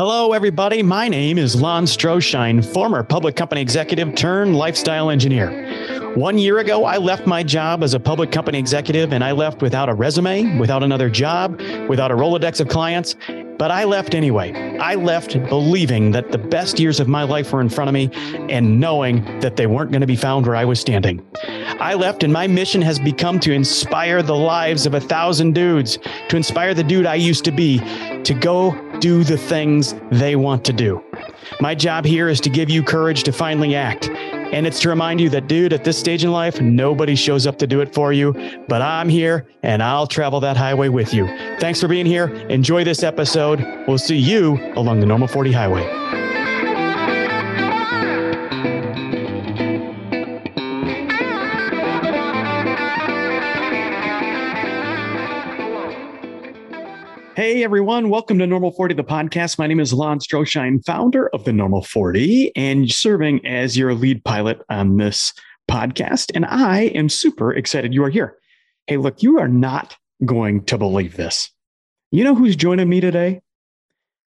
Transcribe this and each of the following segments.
Hello, everybody. My name is Lon Stroshine, former public company executive turned lifestyle engineer. One year ago, I left my job as a public company executive and I left without a resume, without another job, without a Rolodex of clients. But I left anyway. I left believing that the best years of my life were in front of me and knowing that they weren't going to be found where I was standing. I left, and my mission has become to inspire the lives of a thousand dudes, to inspire the dude I used to be to go do the things they want to do. My job here is to give you courage to finally act. And it's to remind you that, dude, at this stage in life, nobody shows up to do it for you, but I'm here and I'll travel that highway with you. Thanks for being here. Enjoy this episode. We'll see you along the Normal 40 Highway. Hey everyone, welcome to Normal 40, the podcast. My name is Lon Stroshine, founder of the Normal 40, and serving as your lead pilot on this podcast. And I am super excited you are here. Hey, look, you are not going to believe this. You know who's joining me today?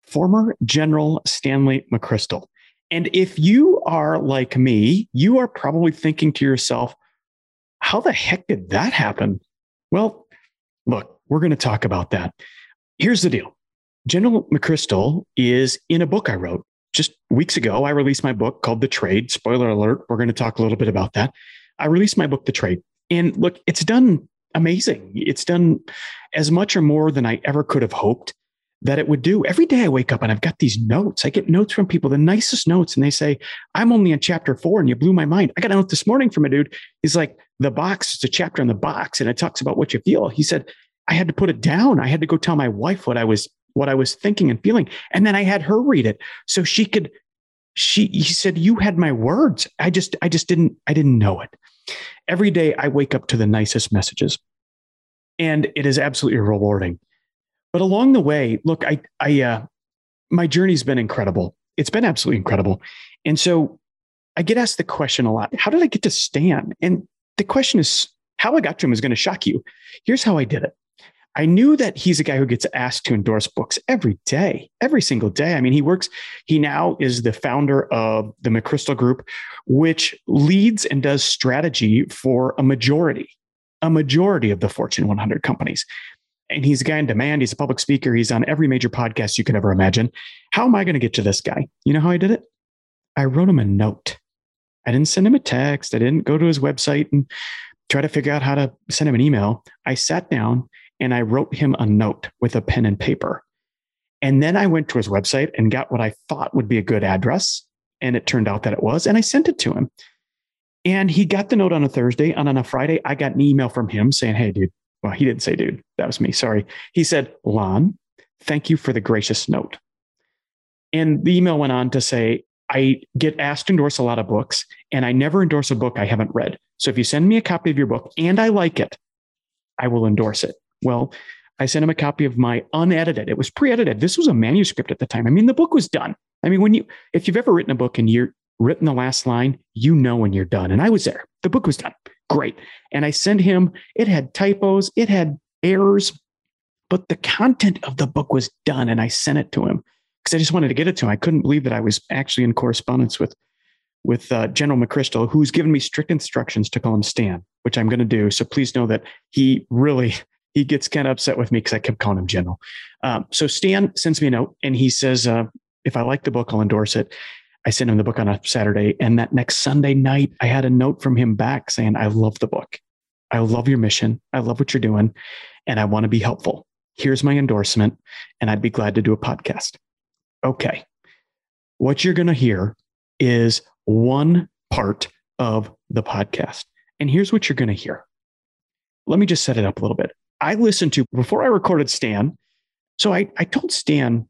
Former General Stanley McChrystal. And if you are like me, you are probably thinking to yourself, how the heck did that happen? Well, look, we're going to talk about that. Here's the deal General McChrystal is in a book I wrote just weeks ago. I released my book called The Trade. Spoiler alert, we're going to talk a little bit about that. I released my book, The Trade. And look, it's done amazing. It's done as much or more than I ever could have hoped that it would do. Every day I wake up and I've got these notes. I get notes from people, the nicest notes, and they say, I'm only in chapter four and you blew my mind. I got a note this morning from a dude. He's like, the box, it's a chapter in the box and it talks about what you feel. He said, I had to put it down. I had to go tell my wife what I was what I was thinking and feeling, and then I had her read it so she could. She he said, "You had my words. I just I just didn't I didn't know it." Every day I wake up to the nicest messages, and it is absolutely rewarding. But along the way, look, I I uh, my journey's been incredible. It's been absolutely incredible, and so I get asked the question a lot: How did I get to Stan? And the question is, how I got to him is going to shock you. Here's how I did it. I knew that he's a guy who gets asked to endorse books every day, every single day. I mean, he works, he now is the founder of the McChrystal Group, which leads and does strategy for a majority, a majority of the Fortune 100 companies. And he's a guy in demand. He's a public speaker. He's on every major podcast you can ever imagine. How am I going to get to this guy? You know how I did it? I wrote him a note. I didn't send him a text. I didn't go to his website and try to figure out how to send him an email. I sat down and I wrote him a note with a pen and paper. And then I went to his website and got what I thought would be a good address. And it turned out that it was. And I sent it to him. And he got the note on a Thursday. And on a Friday, I got an email from him saying, Hey, dude. Well, he didn't say, dude. That was me. Sorry. He said, Lon, thank you for the gracious note. And the email went on to say, I get asked to endorse a lot of books, and I never endorse a book I haven't read. So if you send me a copy of your book and I like it, I will endorse it. Well, I sent him a copy of my unedited. It was pre-edited. This was a manuscript at the time. I mean, the book was done. I mean, when you if you've ever written a book and you're written the last line, you know when you're done. And I was there. The book was done. Great. And I sent him, it had typos, it had errors, but the content of the book was done. And I sent it to him because I just wanted to get it to him. I couldn't believe that I was actually in correspondence with with uh, General McChrystal, who's given me strict instructions to call him Stan, which I'm going to do. So please know that he really he gets kind of upset with me because I kept calling him General. Um, so Stan sends me a note and he says, uh, if I like the book, I'll endorse it. I sent him the book on a Saturday. And that next Sunday night, I had a note from him back saying, I love the book. I love your mission. I love what you're doing. And I want to be helpful. Here's my endorsement. And I'd be glad to do a podcast. Okay. What you're going to hear is one part of the podcast. And here's what you're going to hear. Let me just set it up a little bit. I listened to before I recorded Stan. So I, I told Stan,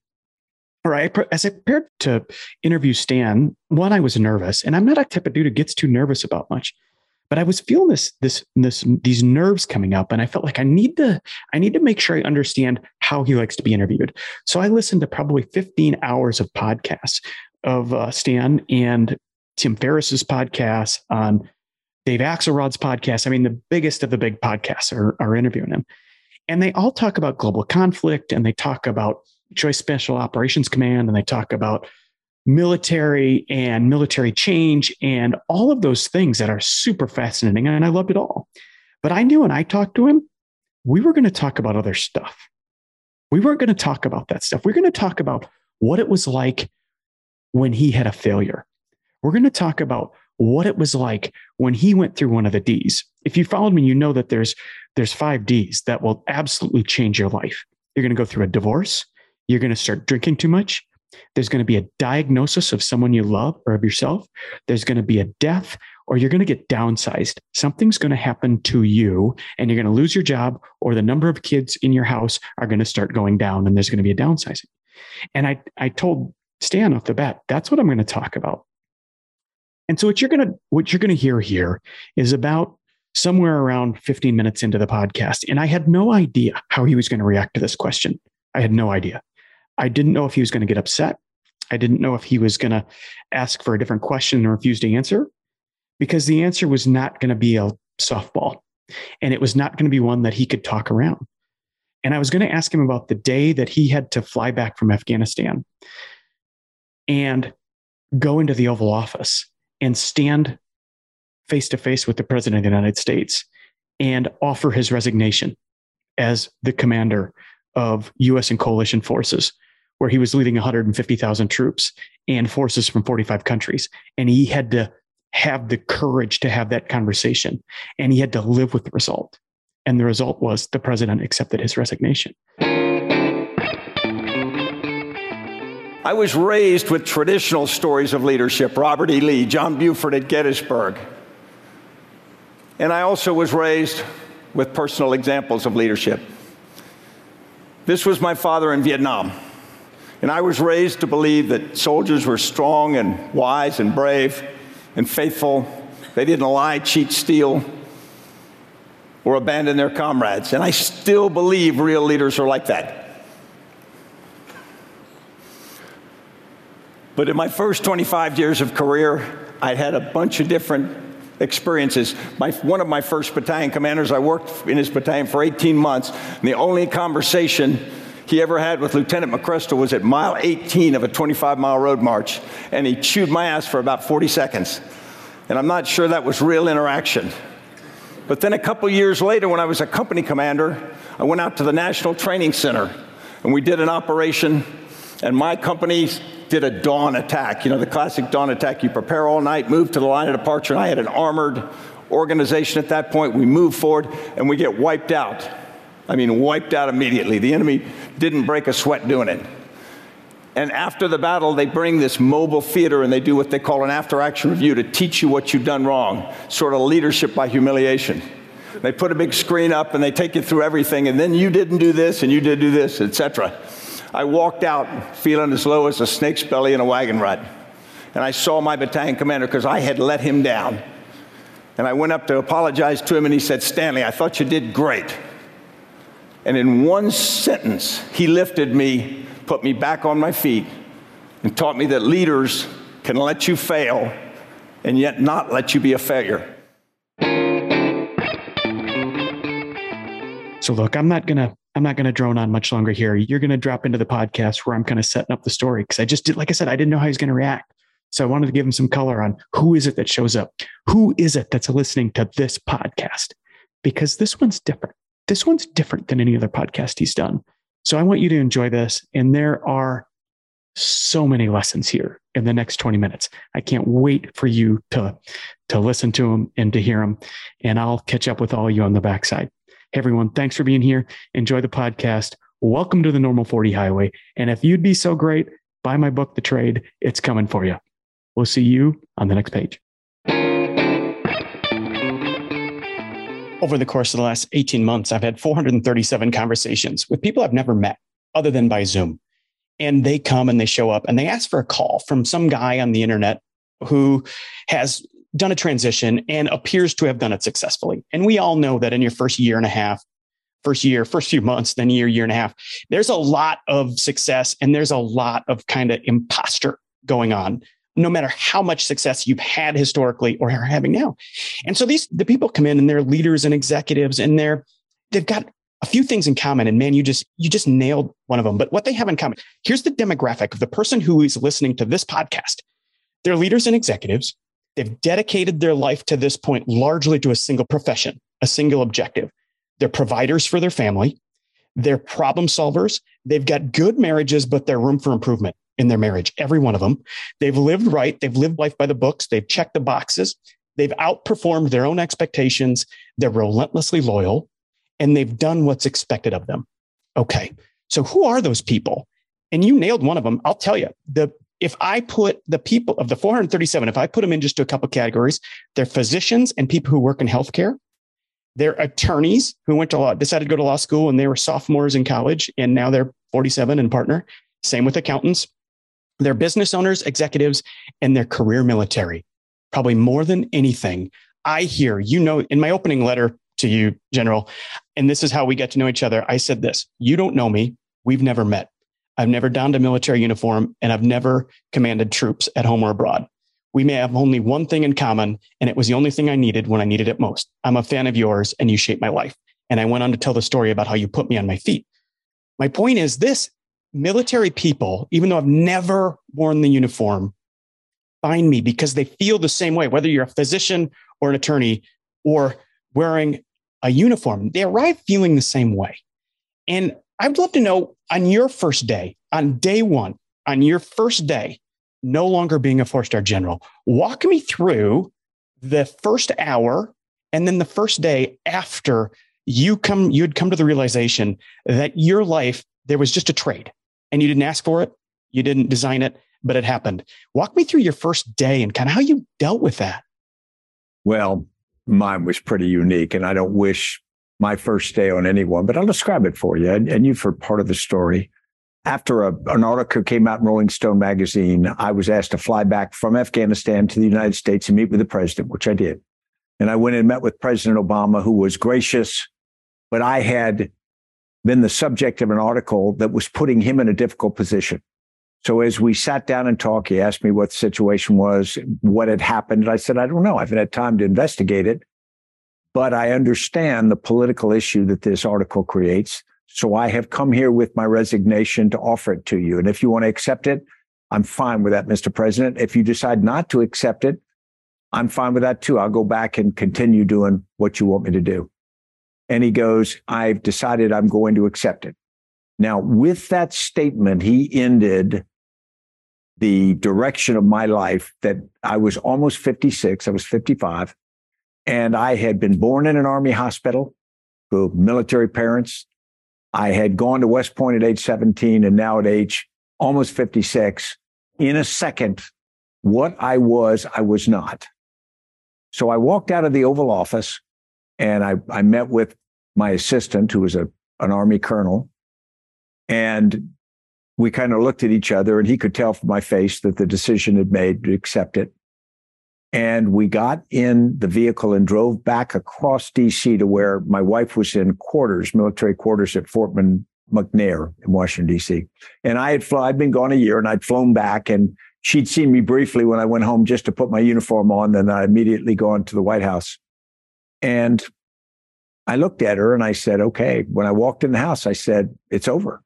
or I, as I prepared to interview Stan, one, I was nervous, and I'm not a type of dude who gets too nervous about much. But I was feeling this, this, this, these nerves coming up, and I felt like I need to, I need to make sure I understand how he likes to be interviewed. So I listened to probably 15 hours of podcasts of uh, Stan and Tim Ferriss's podcast on Dave Axelrod's podcast. I mean, the biggest of the big podcasts are, are interviewing him. And they all talk about global conflict and they talk about Joint Special Operations Command and they talk about military and military change and all of those things that are super fascinating. And I loved it all. But I knew when I talked to him, we were going to talk about other stuff. We weren't going to talk about that stuff. We're going to talk about what it was like when he had a failure. We're going to talk about what it was like when he went through one of the D's. If you followed me, you know that there's there's five D's that will absolutely change your life. You're going to go through a divorce. You're going to start drinking too much. There's going to be a diagnosis of someone you love or of yourself. There's going to be a death or you're going to get downsized. Something's going to happen to you and you're going to lose your job or the number of kids in your house are going to start going down and there's going to be a downsizing. And I, I told Stan off the bat, that's what I'm going to talk about. And so what you're to, what you're to hear here is about somewhere around 15 minutes into the podcast. And I had no idea how he was going to react to this question. I had no idea. I didn't know if he was going to get upset. I didn't know if he was going to ask for a different question and refuse to answer because the answer was not going to be a softball and it was not going to be one that he could talk around. And I was going to ask him about the day that he had to fly back from Afghanistan and go into the Oval Office and stand face to face with the President of the United States and offer his resignation as the commander of US and coalition forces where he was leading 150,000 troops and forces from 45 countries. And he had to have the courage to have that conversation and he had to live with the result. And the result was the president accepted his resignation. I was raised with traditional stories of leadership Robert E. Lee, John Buford at Gettysburg. And I also was raised with personal examples of leadership. This was my father in Vietnam. And I was raised to believe that soldiers were strong and wise and brave and faithful. They didn't lie, cheat, steal, or abandon their comrades. And I still believe real leaders are like that. But in my first 25 years of career, I'd had a bunch of different experiences. My, one of my first battalion commanders, I worked in his battalion for 18 months, and the only conversation he ever had with Lieutenant McChrystal was at mile 18 of a 25 mile road march, and he chewed my ass for about 40 seconds. And I'm not sure that was real interaction. But then a couple years later, when I was a company commander, I went out to the National Training Center and we did an operation, and my company did a dawn attack. You know, the classic dawn attack. You prepare all night, move to the line of departure, and I had an armored organization at that point. We move forward and we get wiped out. I mean, wiped out immediately. The enemy didn't break a sweat doing it. And after the battle, they bring this mobile theater and they do what they call an after action review to teach you what you've done wrong, sort of leadership by humiliation. They put a big screen up and they take you through everything, and then you didn't do this and you did do this, etc. I walked out feeling as low as a snake's belly in a wagon rut. And I saw my battalion commander because I had let him down. And I went up to apologize to him and he said, Stanley, I thought you did great. And in one sentence, he lifted me, put me back on my feet, and taught me that leaders can let you fail and yet not let you be a failure. So look, I'm not gonna I'm not gonna drone on much longer here. You're gonna drop into the podcast where I'm kind of setting up the story because I just did, like I said, I didn't know how he's gonna react. So I wanted to give him some color on who is it that shows up? Who is it that's listening to this podcast? Because this one's different this one's different than any other podcast he's done. So I want you to enjoy this. And there are so many lessons here in the next 20 minutes. I can't wait for you to, to listen to them and to hear them. And I'll catch up with all you on the backside. Everyone, thanks for being here. Enjoy the podcast. Welcome to the Normal 40 Highway. And if you'd be so great, buy my book, The Trade. It's coming for you. We'll see you on the next page. Over the course of the last 18 months, I've had 437 conversations with people I've never met other than by Zoom. And they come and they show up and they ask for a call from some guy on the internet who has done a transition and appears to have done it successfully. And we all know that in your first year and a half, first year, first few months, then year, year and a half, there's a lot of success and there's a lot of kind of imposter going on no matter how much success you've had historically or are having now. And so these the people come in and they're leaders and executives and they're they've got a few things in common and man you just you just nailed one of them but what they have in common here's the demographic of the person who is listening to this podcast they're leaders and executives they've dedicated their life to this point largely to a single profession a single objective they're providers for their family they're problem solvers they've got good marriages but there's room for improvement in their marriage every one of them they've lived right they've lived life by the books they've checked the boxes they've outperformed their own expectations they're relentlessly loyal and they've done what's expected of them. Okay. So who are those people? And you nailed one of them. I'll tell you, the if I put the people of the 437, if I put them in just a couple categories, they're physicians and people who work in healthcare. They're attorneys who went to law, decided to go to law school and they were sophomores in college and now they're 47 and partner. Same with accountants. They're business owners, executives, and they're career military. Probably more than anything, I hear, you know, in my opening letter to you, General, and this is how we get to know each other. I said this You don't know me. We've never met. I've never donned a military uniform and I've never commanded troops at home or abroad. We may have only one thing in common, and it was the only thing I needed when I needed it most. I'm a fan of yours and you shaped my life. And I went on to tell the story about how you put me on my feet. My point is this military people, even though I've never worn the uniform, find me because they feel the same way, whether you're a physician or an attorney or wearing a uniform, they arrive feeling the same way. And I'd love to know on your first day, on day one, on your first day, no longer being a four star general, walk me through the first hour and then the first day after you come, you'd come to the realization that your life, there was just a trade and you didn't ask for it. You didn't design it, but it happened. Walk me through your first day and kind of how you dealt with that. Well, mine was pretty unique. And I don't wish my first day on anyone, but I'll describe it for you. And, and you've heard part of the story. After a, an article came out in Rolling Stone magazine, I was asked to fly back from Afghanistan to the United States and meet with the president, which I did. And I went and met with President Obama, who was gracious, but I had been the subject of an article that was putting him in a difficult position. So as we sat down and talked, he asked me what the situation was, what had happened. And I said, I don't know. I haven't had time to investigate it, but I understand the political issue that this article creates. So I have come here with my resignation to offer it to you. And if you want to accept it, I'm fine with that, Mr. President. If you decide not to accept it, I'm fine with that too. I'll go back and continue doing what you want me to do. And he goes, I've decided I'm going to accept it. Now, with that statement, he ended the direction of my life that I was almost 56, I was 55, and I had been born in an Army hospital for military parents. I had gone to West Point at age 17 and now at age almost 56. In a second, what I was, I was not. So I walked out of the Oval Office and I, I met with my assistant, who was a, an Army colonel. And we kind of looked at each other and he could tell from my face that the decision had made to accept it. And we got in the vehicle and drove back across DC to where my wife was in quarters, military quarters at Fort McNair in Washington, DC. And I had flown, I'd been gone a year and I'd flown back and she'd seen me briefly when I went home just to put my uniform on. Then I immediately gone to the White House. And I looked at her and I said, okay. When I walked in the house, I said, it's over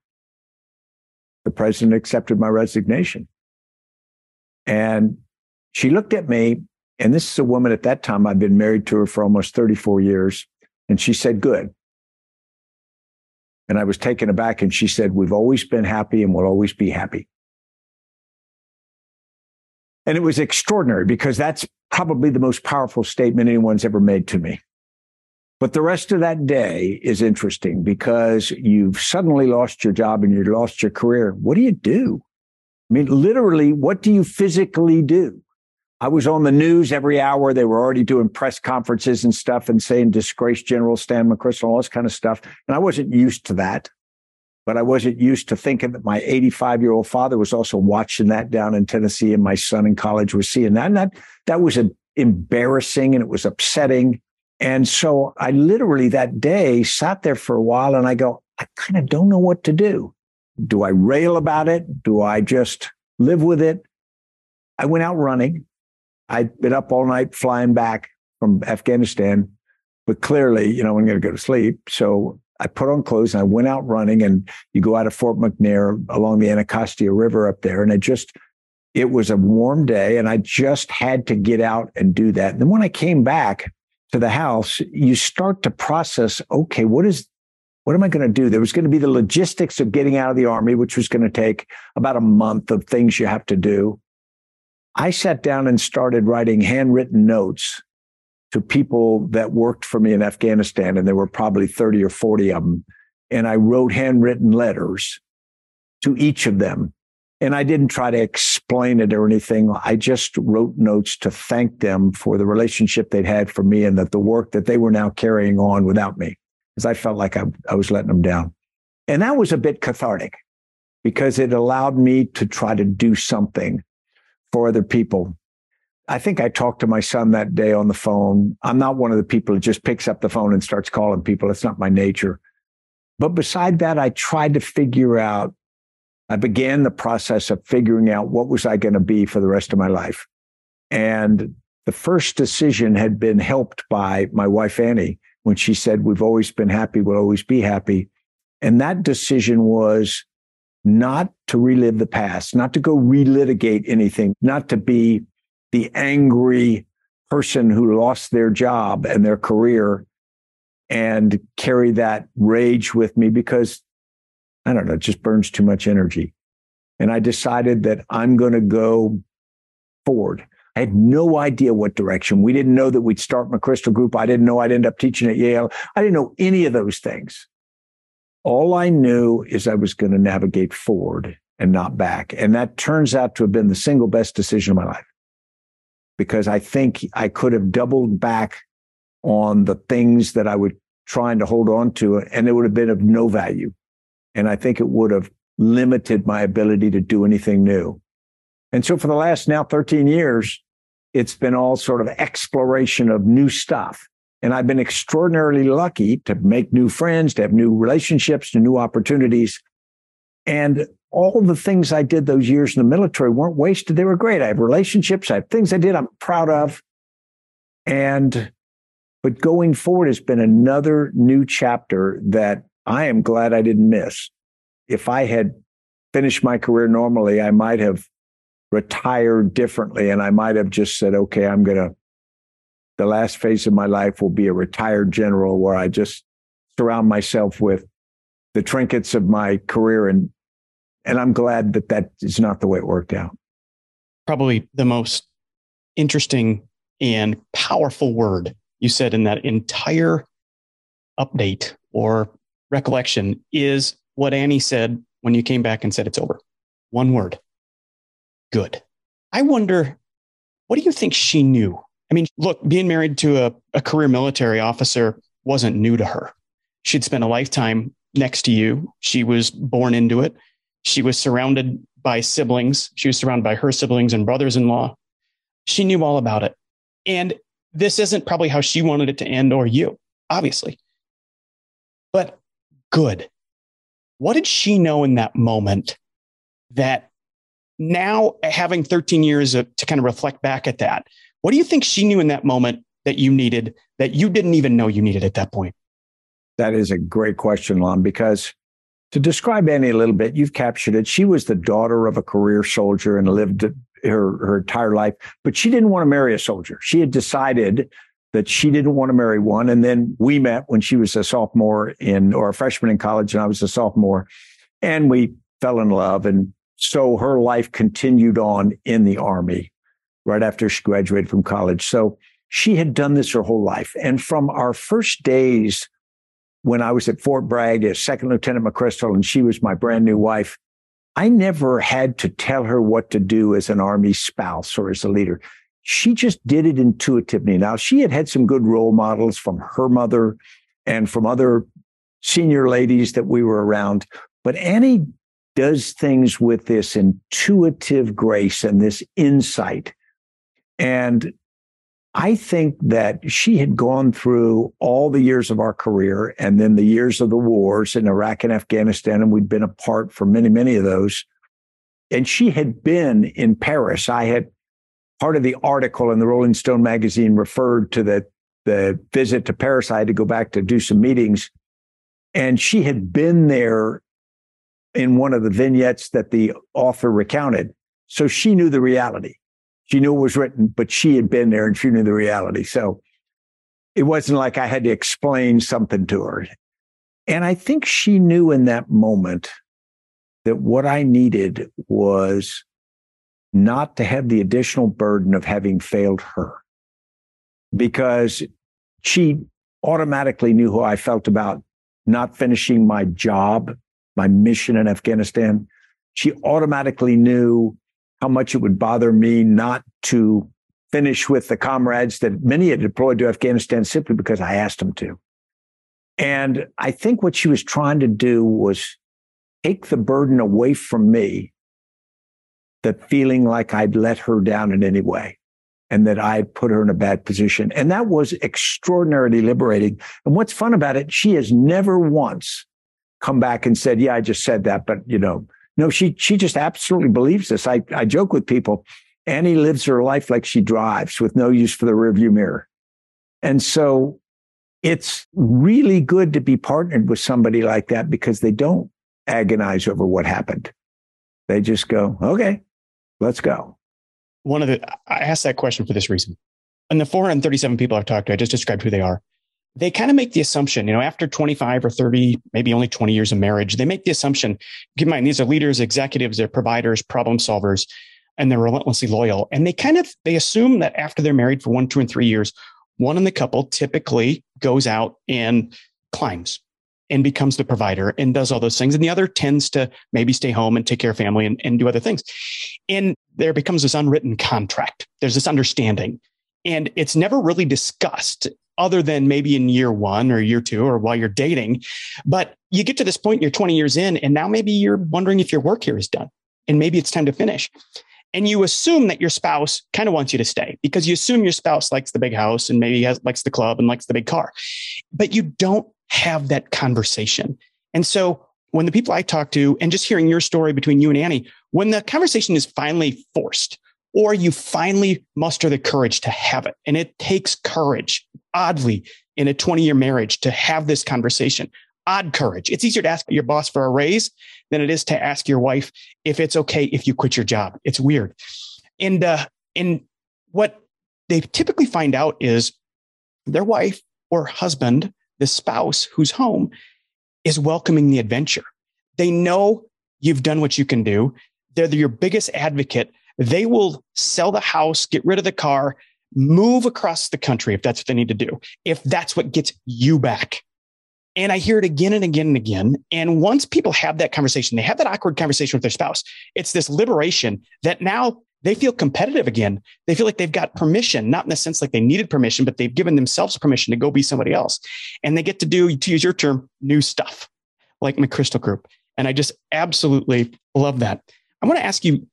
the president accepted my resignation. And she looked at me, and this is a woman at that time, I'd been married to her for almost 34 years. And she said, Good. And I was taken aback, and she said, We've always been happy and we'll always be happy. And it was extraordinary because that's probably the most powerful statement anyone's ever made to me. But the rest of that day is interesting because you've suddenly lost your job and you've lost your career. What do you do? I mean, literally, what do you physically do? I was on the news every hour. They were already doing press conferences and stuff and saying disgraced General Stan McChrystal, all this kind of stuff. And I wasn't used to that. But I wasn't used to thinking that my 85 year old father was also watching that down in Tennessee and my son in college was seeing that. And that, that was embarrassing and it was upsetting. And so I literally that day sat there for a while and I go, I kind of don't know what to do. Do I rail about it? Do I just live with it? I went out running. I'd been up all night flying back from Afghanistan, but clearly, you know, I'm going to go to sleep. So I put on clothes and I went out running. And you go out of Fort McNair along the Anacostia River up there. And I just, it was a warm day and I just had to get out and do that. And then when I came back to the house, you start to process, okay, what is, what am I going to do? There was going to be the logistics of getting out of the army, which was going to take about a month of things you have to do. I sat down and started writing handwritten notes to people that worked for me in Afghanistan, and there were probably 30 or 40 of them. And I wrote handwritten letters to each of them. And I didn't try to explain it or anything. I just wrote notes to thank them for the relationship they'd had for me and that the work that they were now carrying on without me, because I felt like I, I was letting them down. And that was a bit cathartic because it allowed me to try to do something for other people I think I talked to my son that day on the phone. I'm not one of the people who just picks up the phone and starts calling people. It's not my nature. But beside that, I tried to figure out, I began the process of figuring out what was I going to be for the rest of my life. And the first decision had been helped by my wife, Annie, when she said, We've always been happy, we'll always be happy. And that decision was not to relive the past, not to go relitigate anything, not to be the angry person who lost their job and their career and carry that rage with me because I don't know, it just burns too much energy. And I decided that I'm going to go forward. I had no idea what direction. We didn't know that we'd start McChrystal Group. I didn't know I'd end up teaching at Yale. I didn't know any of those things. All I knew is I was going to navigate forward and not back. And that turns out to have been the single best decision of my life because I think I could have doubled back on the things that I was trying to hold on to, and it would have been of no value. And I think it would have limited my ability to do anything new. And so for the last now 13 years, it's been all sort of exploration of new stuff. And I've been extraordinarily lucky to make new friends, to have new relationships, to new opportunities. And all the things I did those years in the military weren't wasted. They were great. I have relationships. I have things I did I'm proud of. And, but going forward has been another new chapter that I am glad I didn't miss. If I had finished my career normally, I might have retired differently and I might have just said, okay, I'm going to, the last phase of my life will be a retired general where I just surround myself with the trinkets of my career and and I'm glad that that is not the way it worked out. Probably the most interesting and powerful word you said in that entire update or recollection is what Annie said when you came back and said it's over. One word good. I wonder, what do you think she knew? I mean, look, being married to a, a career military officer wasn't new to her. She'd spent a lifetime next to you. She was born into it. She was surrounded by siblings. She was surrounded by her siblings and brothers in law. She knew all about it. And this isn't probably how she wanted it to end or you, obviously. But good. What did she know in that moment that now, having 13 years to kind of reflect back at that, what do you think she knew in that moment that you needed that you didn't even know you needed at that point? That is a great question, Lon, because to describe Annie a little bit, you've captured it. She was the daughter of a career soldier and lived her, her entire life, but she didn't want to marry a soldier. She had decided that she didn't want to marry one. And then we met when she was a sophomore in, or a freshman in college, and I was a sophomore, and we fell in love. And so her life continued on in the Army right after she graduated from college. So she had done this her whole life. And from our first days when I was at Fort Bragg as Second Lieutenant McChrystal and she was my brand new wife, I never had to tell her what to do as an Army spouse or as a leader. She just did it intuitively. Now, she had had some good role models from her mother and from other senior ladies that we were around, but Annie does things with this intuitive grace and this insight. And I think that she had gone through all the years of our career and then the years of the wars in Iraq and Afghanistan, and we'd been apart for many, many of those. And she had been in Paris. I had part of the article in the Rolling Stone magazine referred to the, the visit to Paris. I had to go back to do some meetings. And she had been there in one of the vignettes that the author recounted. So she knew the reality. She knew it was written, but she had been there and she knew the reality. So it wasn't like I had to explain something to her. And I think she knew in that moment that what I needed was not to have the additional burden of having failed her because she automatically knew who I felt about not finishing my job, my mission in Afghanistan. She automatically knew how much it would bother me not to finish with the comrades that many had deployed to Afghanistan simply because I asked them to. And I think what she was trying to do was take the burden away from me, that feeling like I'd let her down in any way and that I put her in a bad position. And that was extraordinarily liberating. And what's fun about it, she has never once come back and said, Yeah, I just said that, but you know, no, she she just absolutely believes this. I, I joke with people, Annie lives her life like she drives with no use for the rearview mirror. And so it's really good to be partnered with somebody like that because they don't agonize over what happened. They just go, okay, let's go. One of the, I asked that question for this reason. And the 437 people I've talked to, I just described who they are. They kind of make the assumption, you know, after 25 or 30, maybe only 20 years of marriage, they make the assumption, keep in mind, these are leaders, executives, they're providers, problem solvers, and they're relentlessly loyal. And they kind of, they assume that after they're married for one, two, and three years, one in the couple typically goes out and climbs and becomes the provider and does all those things. And the other tends to maybe stay home and take care of family and, and do other things. And there becomes this unwritten contract. There's this understanding. And it's never really discussed other than maybe in year one or year two or while you're dating. But you get to this point, you're 20 years in, and now maybe you're wondering if your work here is done and maybe it's time to finish. And you assume that your spouse kind of wants you to stay because you assume your spouse likes the big house and maybe has, likes the club and likes the big car. But you don't have that conversation. And so when the people I talk to, and just hearing your story between you and Annie, when the conversation is finally forced, or you finally muster the courage to have it, and it takes courage, oddly, in a 20 year marriage to have this conversation. Odd courage. It's easier to ask your boss for a raise than it is to ask your wife if it's okay if you quit your job. It's weird. And, uh, and what they typically find out is their wife or husband the spouse who's home is welcoming the adventure. They know you've done what you can do. They're your biggest advocate. They will sell the house, get rid of the car, move across the country if that's what they need to do, if that's what gets you back. And I hear it again and again and again. And once people have that conversation, they have that awkward conversation with their spouse, it's this liberation that now they feel competitive again. They feel like they've got permission, not in the sense like they needed permission, but they've given themselves permission to go be somebody else. And they get to do, to use your term, new stuff like McChrystal Group. And I just absolutely love that. I want to ask you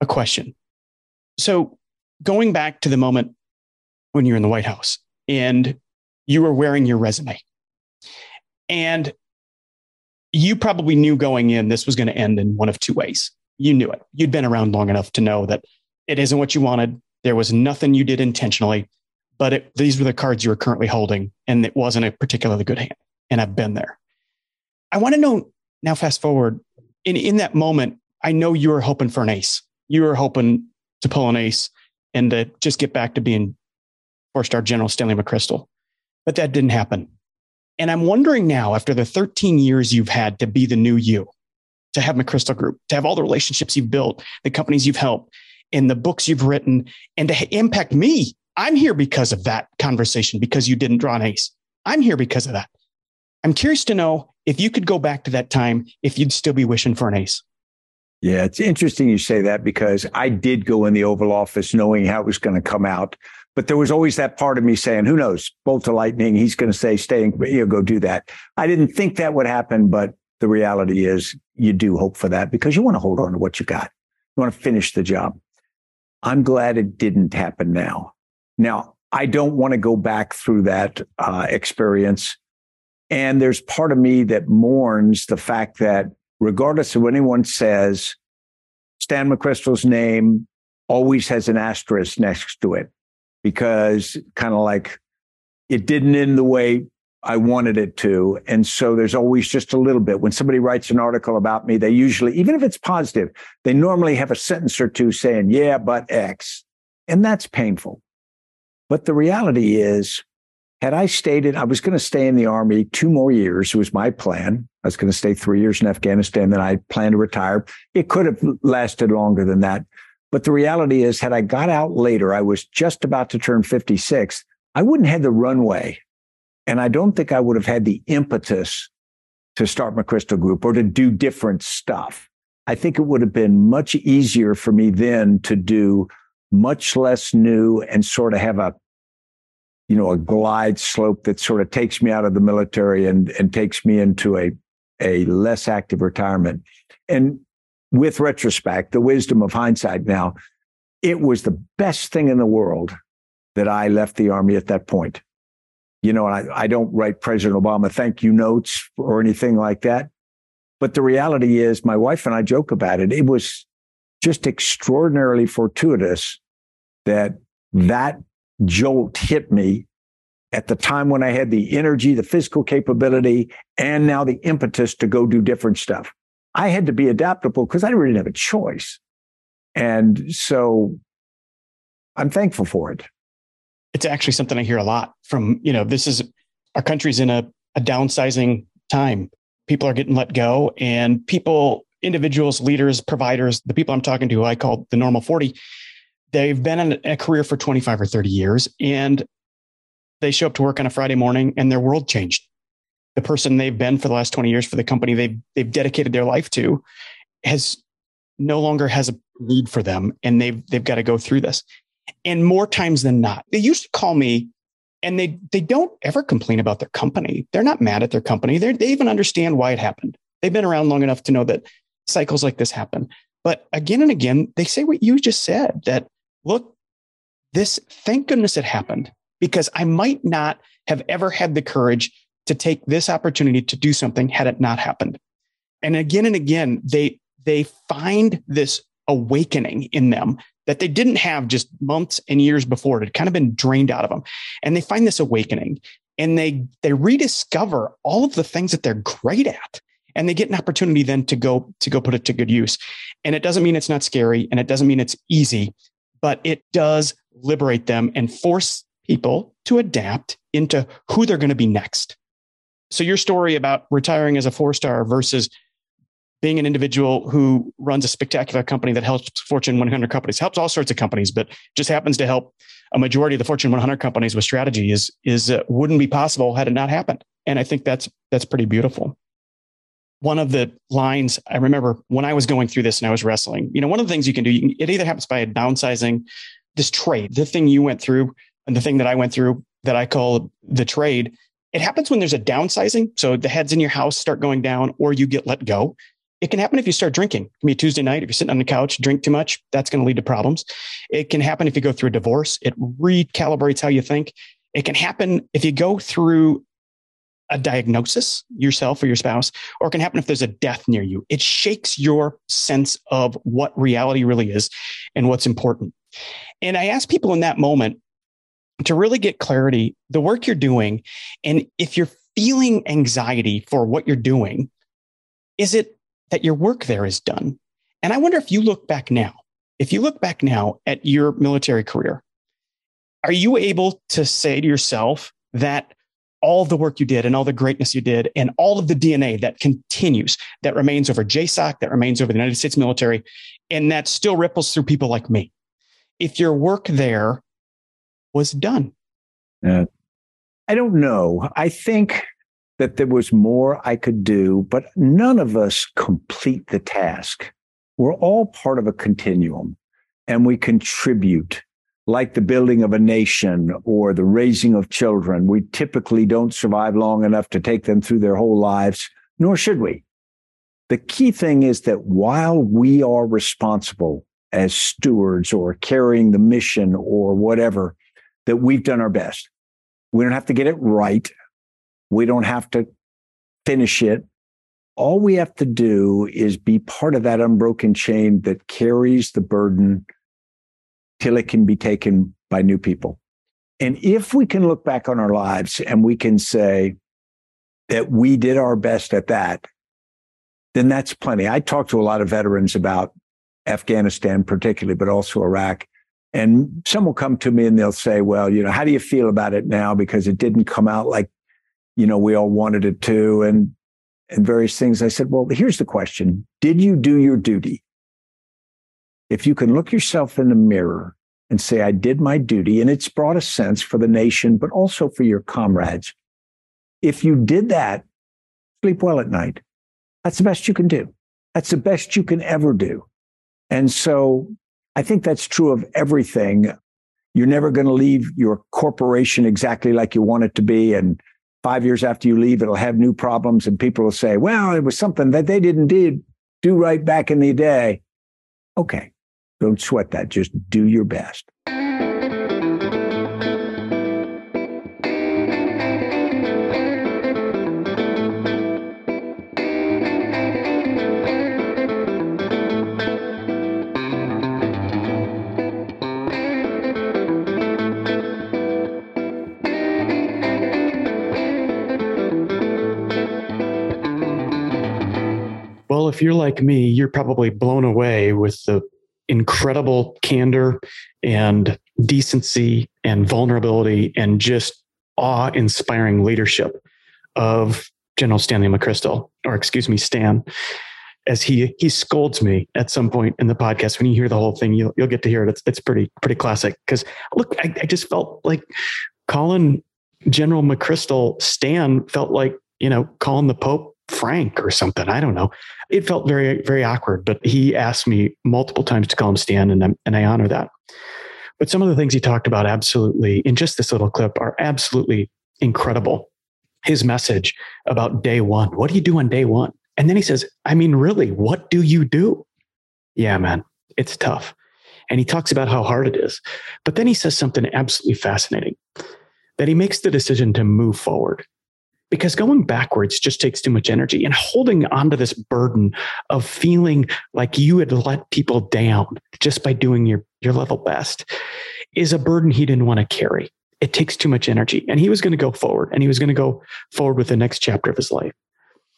a question. So, going back to the moment when you're in the White House and you were wearing your resume, and you probably knew going in this was going to end in one of two ways you knew it. You'd been around long enough to know that it isn't what you wanted. There was nothing you did intentionally, but it, these were the cards you were currently holding, and it wasn't a particularly good hand. And I've been there. I want to know now, fast forward, in, in that moment, I know you were hoping for an ace. You were hoping to pull an ace and to just get back to being four star General Stanley McChrystal. But that didn't happen. And I'm wondering now, after the 13 years you've had to be the new you, to have McChrystal Group, to have all the relationships you've built, the companies you've helped, and the books you've written, and to impact me. I'm here because of that conversation, because you didn't draw an ace. I'm here because of that. I'm curious to know if you could go back to that time, if you'd still be wishing for an ace. Yeah, it's interesting you say that because I did go in the Oval Office knowing how it was going to come out. But there was always that part of me saying, who knows, bolt of lightning. He's going to say, stay and you know, go do that. I didn't think that would happen, but the reality is you do hope for that because you want to hold on to what you got. You want to finish the job. I'm glad it didn't happen now. Now, I don't want to go back through that uh, experience. And there's part of me that mourns the fact that, regardless of what anyone says, Stan McChrystal's name always has an asterisk next to it because kind of like it didn't end the way I wanted it to. And so there's always just a little bit. When somebody writes an article about me, they usually, even if it's positive, they normally have a sentence or two saying, yeah, but X. And that's painful. But the reality is, had I stated I was going to stay in the army two more years, was my plan. I was going to stay three years in Afghanistan, then I planned to retire. It could have lasted longer than that. But the reality is, had I got out later, I was just about to turn 56. I wouldn't have the runway and I don't think I would have had the impetus to start McChrystal Group or to do different stuff. I think it would have been much easier for me then to do much less new and sort of have a you know a glide slope that sort of takes me out of the military and and takes me into a a less active retirement and with retrospect the wisdom of hindsight now it was the best thing in the world that I left the army at that point you know, I, I don't write President Obama thank you notes or anything like that. But the reality is, my wife and I joke about it. It was just extraordinarily fortuitous that that jolt hit me at the time when I had the energy, the physical capability, and now the impetus to go do different stuff. I had to be adaptable because I really didn't have a choice. And so I'm thankful for it it's actually something I hear a lot from, you know, this is our country's in a, a downsizing time. People are getting let go and people, individuals, leaders, providers, the people I'm talking to, I call the normal 40, they've been in a career for 25 or 30 years and they show up to work on a Friday morning and their world changed. The person they've been for the last 20 years for the company they've, they've dedicated their life to has no longer has a need for them and they've, they've got to go through this. And more times than not, they used to call me and they they don't ever complain about their company. They're not mad at their company. They they even understand why it happened. They've been around long enough to know that cycles like this happen. But again and again, they say what you just said that look, this thank goodness it happened because I might not have ever had the courage to take this opportunity to do something had it not happened. And again and again, they they find this awakening in them that they didn't have just months and years before. It had kind of been drained out of them. And they find this awakening and they they rediscover all of the things that they're great at. And they get an opportunity then to go to go put it to good use. And it doesn't mean it's not scary and it doesn't mean it's easy, but it does liberate them and force people to adapt into who they're going to be next. So your story about retiring as a four star versus being an individual who runs a spectacular company that helps Fortune 100 companies, helps all sorts of companies, but just happens to help a majority of the Fortune 100 companies with strategy is is uh, wouldn't be possible had it not happened. And I think that's that's pretty beautiful. One of the lines I remember when I was going through this and I was wrestling, you know, one of the things you can do, you can, it either happens by downsizing this trade, the thing you went through and the thing that I went through that I call the trade. It happens when there's a downsizing. So the heads in your house start going down or you get let go. It can happen if you start drinking. It can be a Tuesday night. If you're sitting on the couch, drink too much, that's going to lead to problems. It can happen if you go through a divorce. It recalibrates how you think. It can happen if you go through a diagnosis yourself or your spouse, or it can happen if there's a death near you. It shakes your sense of what reality really is and what's important. And I ask people in that moment to really get clarity, the work you're doing, and if you're feeling anxiety for what you're doing, is it that your work there is done. And I wonder if you look back now, if you look back now at your military career, are you able to say to yourself that all the work you did and all the greatness you did and all of the DNA that continues, that remains over JSOC, that remains over the United States military, and that still ripples through people like me? If your work there was done. Uh, I don't know. I think that there was more I could do, but none of us complete the task. We're all part of a continuum and we contribute like the building of a nation or the raising of children. We typically don't survive long enough to take them through their whole lives, nor should we. The key thing is that while we are responsible as stewards or carrying the mission or whatever, that we've done our best. We don't have to get it right. We don't have to finish it. All we have to do is be part of that unbroken chain that carries the burden till it can be taken by new people. And if we can look back on our lives and we can say, that we did our best at that, then that's plenty. I talk to a lot of veterans about Afghanistan, particularly, but also Iraq. And some will come to me and they'll say, well, you know, how do you feel about it now? Because it didn't come out like, you know, we all wanted it to. And, and various things. I said, well, here's the question. Did you do your duty? If you can look yourself in the mirror and say, I did my duty, and it's brought a sense for the nation, but also for your comrades. If you did that, sleep well at night. That's the best you can do. That's the best you can ever do. And so I think that's true of everything. You're never going to leave your corporation exactly like you want it to be. And five years after you leave, it'll have new problems. And people will say, well, it was something that they didn't do, do right back in the day. Okay. Don't sweat that. Just do your best. Well, if you're like me, you're probably blown away with the incredible candor and decency and vulnerability and just awe inspiring leadership of General Stanley McChrystal, or excuse me, Stan, as he he scolds me at some point in the podcast. When you hear the whole thing, you'll you'll get to hear it. It's it's pretty pretty classic. Because look, I, I just felt like calling General McChrystal Stan felt like you know calling the Pope Frank or something. I don't know. It felt very, very awkward, but he asked me multiple times to call him Stan, and, i and I honor that. But some of the things he talked about absolutely in just this little clip are absolutely incredible. His message about day one. What do you do on day one? And then he says, I mean, really, what do you do? Yeah, man, it's tough. And he talks about how hard it is. But then he says something absolutely fascinating that he makes the decision to move forward because going backwards just takes too much energy and holding onto this burden of feeling like you had let people down just by doing your, your level best is a burden he didn't want to carry. It takes too much energy. And he was going to go forward and he was going to go forward with the next chapter of his life.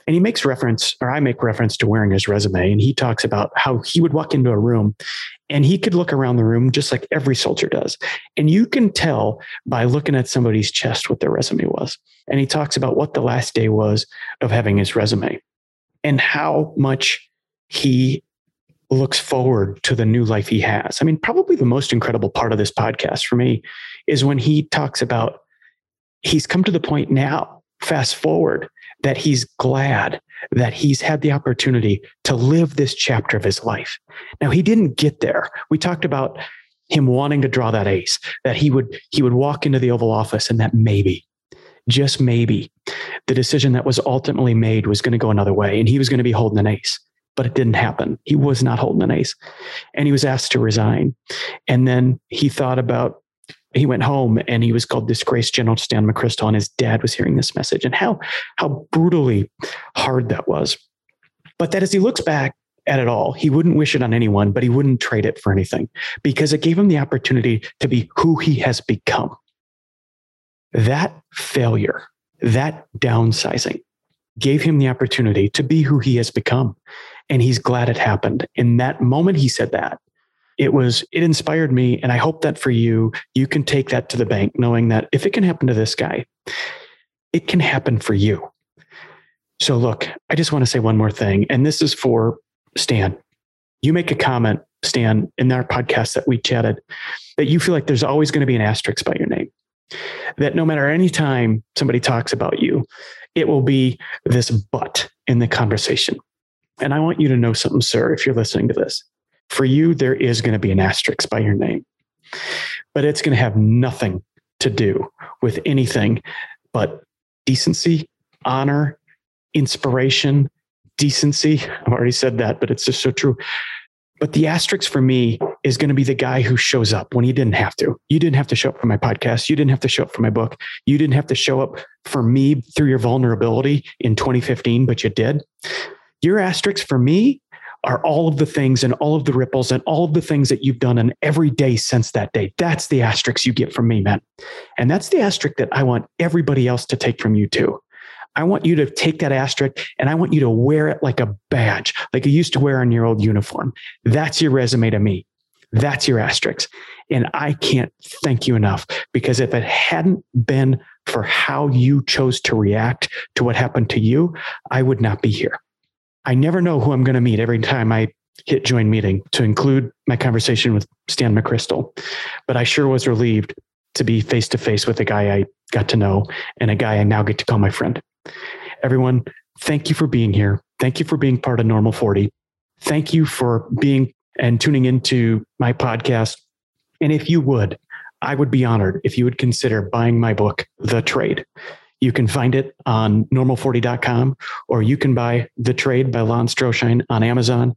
And he makes reference, or I make reference to wearing his resume. And he talks about how he would walk into a room and he could look around the room just like every soldier does. And you can tell by looking at somebody's chest what their resume was. And he talks about what the last day was of having his resume and how much he looks forward to the new life he has. I mean, probably the most incredible part of this podcast for me is when he talks about he's come to the point now, fast forward, that he's glad that he's had the opportunity to live this chapter of his life. Now he didn't get there. We talked about him wanting to draw that ace, that he would he would walk into the Oval Office and that maybe, just maybe, the decision that was ultimately made was going to go another way and he was going to be holding an ace. But it didn't happen. He was not holding an ace. And he was asked to resign. And then he thought about he went home and he was called disgraced general stan mcchrystal and his dad was hearing this message. And how how brutally hard that was. But that as he looks back at it all he wouldn't wish it on anyone but he wouldn't trade it for anything because it gave him the opportunity to be who he has become. That failure that downsizing gave him the opportunity to be who he has become. And he's glad it happened. In that moment he said that it was it inspired me and i hope that for you you can take that to the bank knowing that if it can happen to this guy it can happen for you. So look i just want to say one more thing and this is for stan. You make a comment stan in our podcast that we chatted that you feel like there's always going to be an asterisk by your name. That no matter any time somebody talks about you it will be this but in the conversation. And i want you to know something sir if you're listening to this for you, there is going to be an asterisk by your name, but it's going to have nothing to do with anything but decency, honor, inspiration, decency. I've already said that, but it's just so true. But the asterisk for me is going to be the guy who shows up when you didn't have to. You didn't have to show up for my podcast. You didn't have to show up for my book. You didn't have to show up for me through your vulnerability in 2015, but you did. Your asterisk for me are all of the things and all of the ripples and all of the things that you've done in every day since that day. That's the asterisk you get from me, man. And that's the asterisk that I want everybody else to take from you too. I want you to take that asterisk and I want you to wear it like a badge, like you used to wear on your old uniform. That's your resume to me. That's your asterisk. And I can't thank you enough because if it hadn't been for how you chose to react to what happened to you, I would not be here. I never know who I'm going to meet every time I hit join meeting to include my conversation with Stan McChrystal. But I sure was relieved to be face to face with a guy I got to know and a guy I now get to call my friend. Everyone, thank you for being here. Thank you for being part of Normal 40. Thank you for being and tuning into my podcast. And if you would, I would be honored if you would consider buying my book, The Trade. You can find it on normal40.com or you can buy The Trade by Lon Stroschein on Amazon.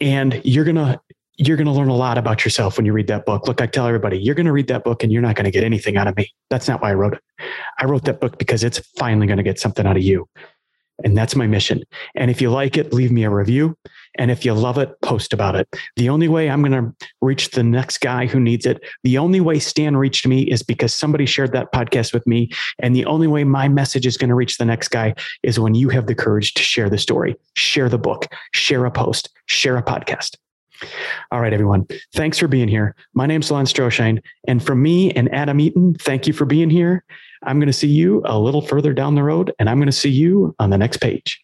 And you're going to you're going to learn a lot about yourself when you read that book. Look, I tell everybody, you're going to read that book and you're not going to get anything out of me. That's not why I wrote it. I wrote that book because it's finally going to get something out of you. And that's my mission. And if you like it, leave me a review. And if you love it, post about it. The only way I'm going to reach the next guy who needs it, the only way Stan reached me is because somebody shared that podcast with me. And the only way my message is going to reach the next guy is when you have the courage to share the story, share the book, share a post, share a podcast. All right, everyone. Thanks for being here. My name's Lon Stroschein. And from me and Adam Eaton, thank you for being here. I'm going to see you a little further down the road, and I'm going to see you on the next page.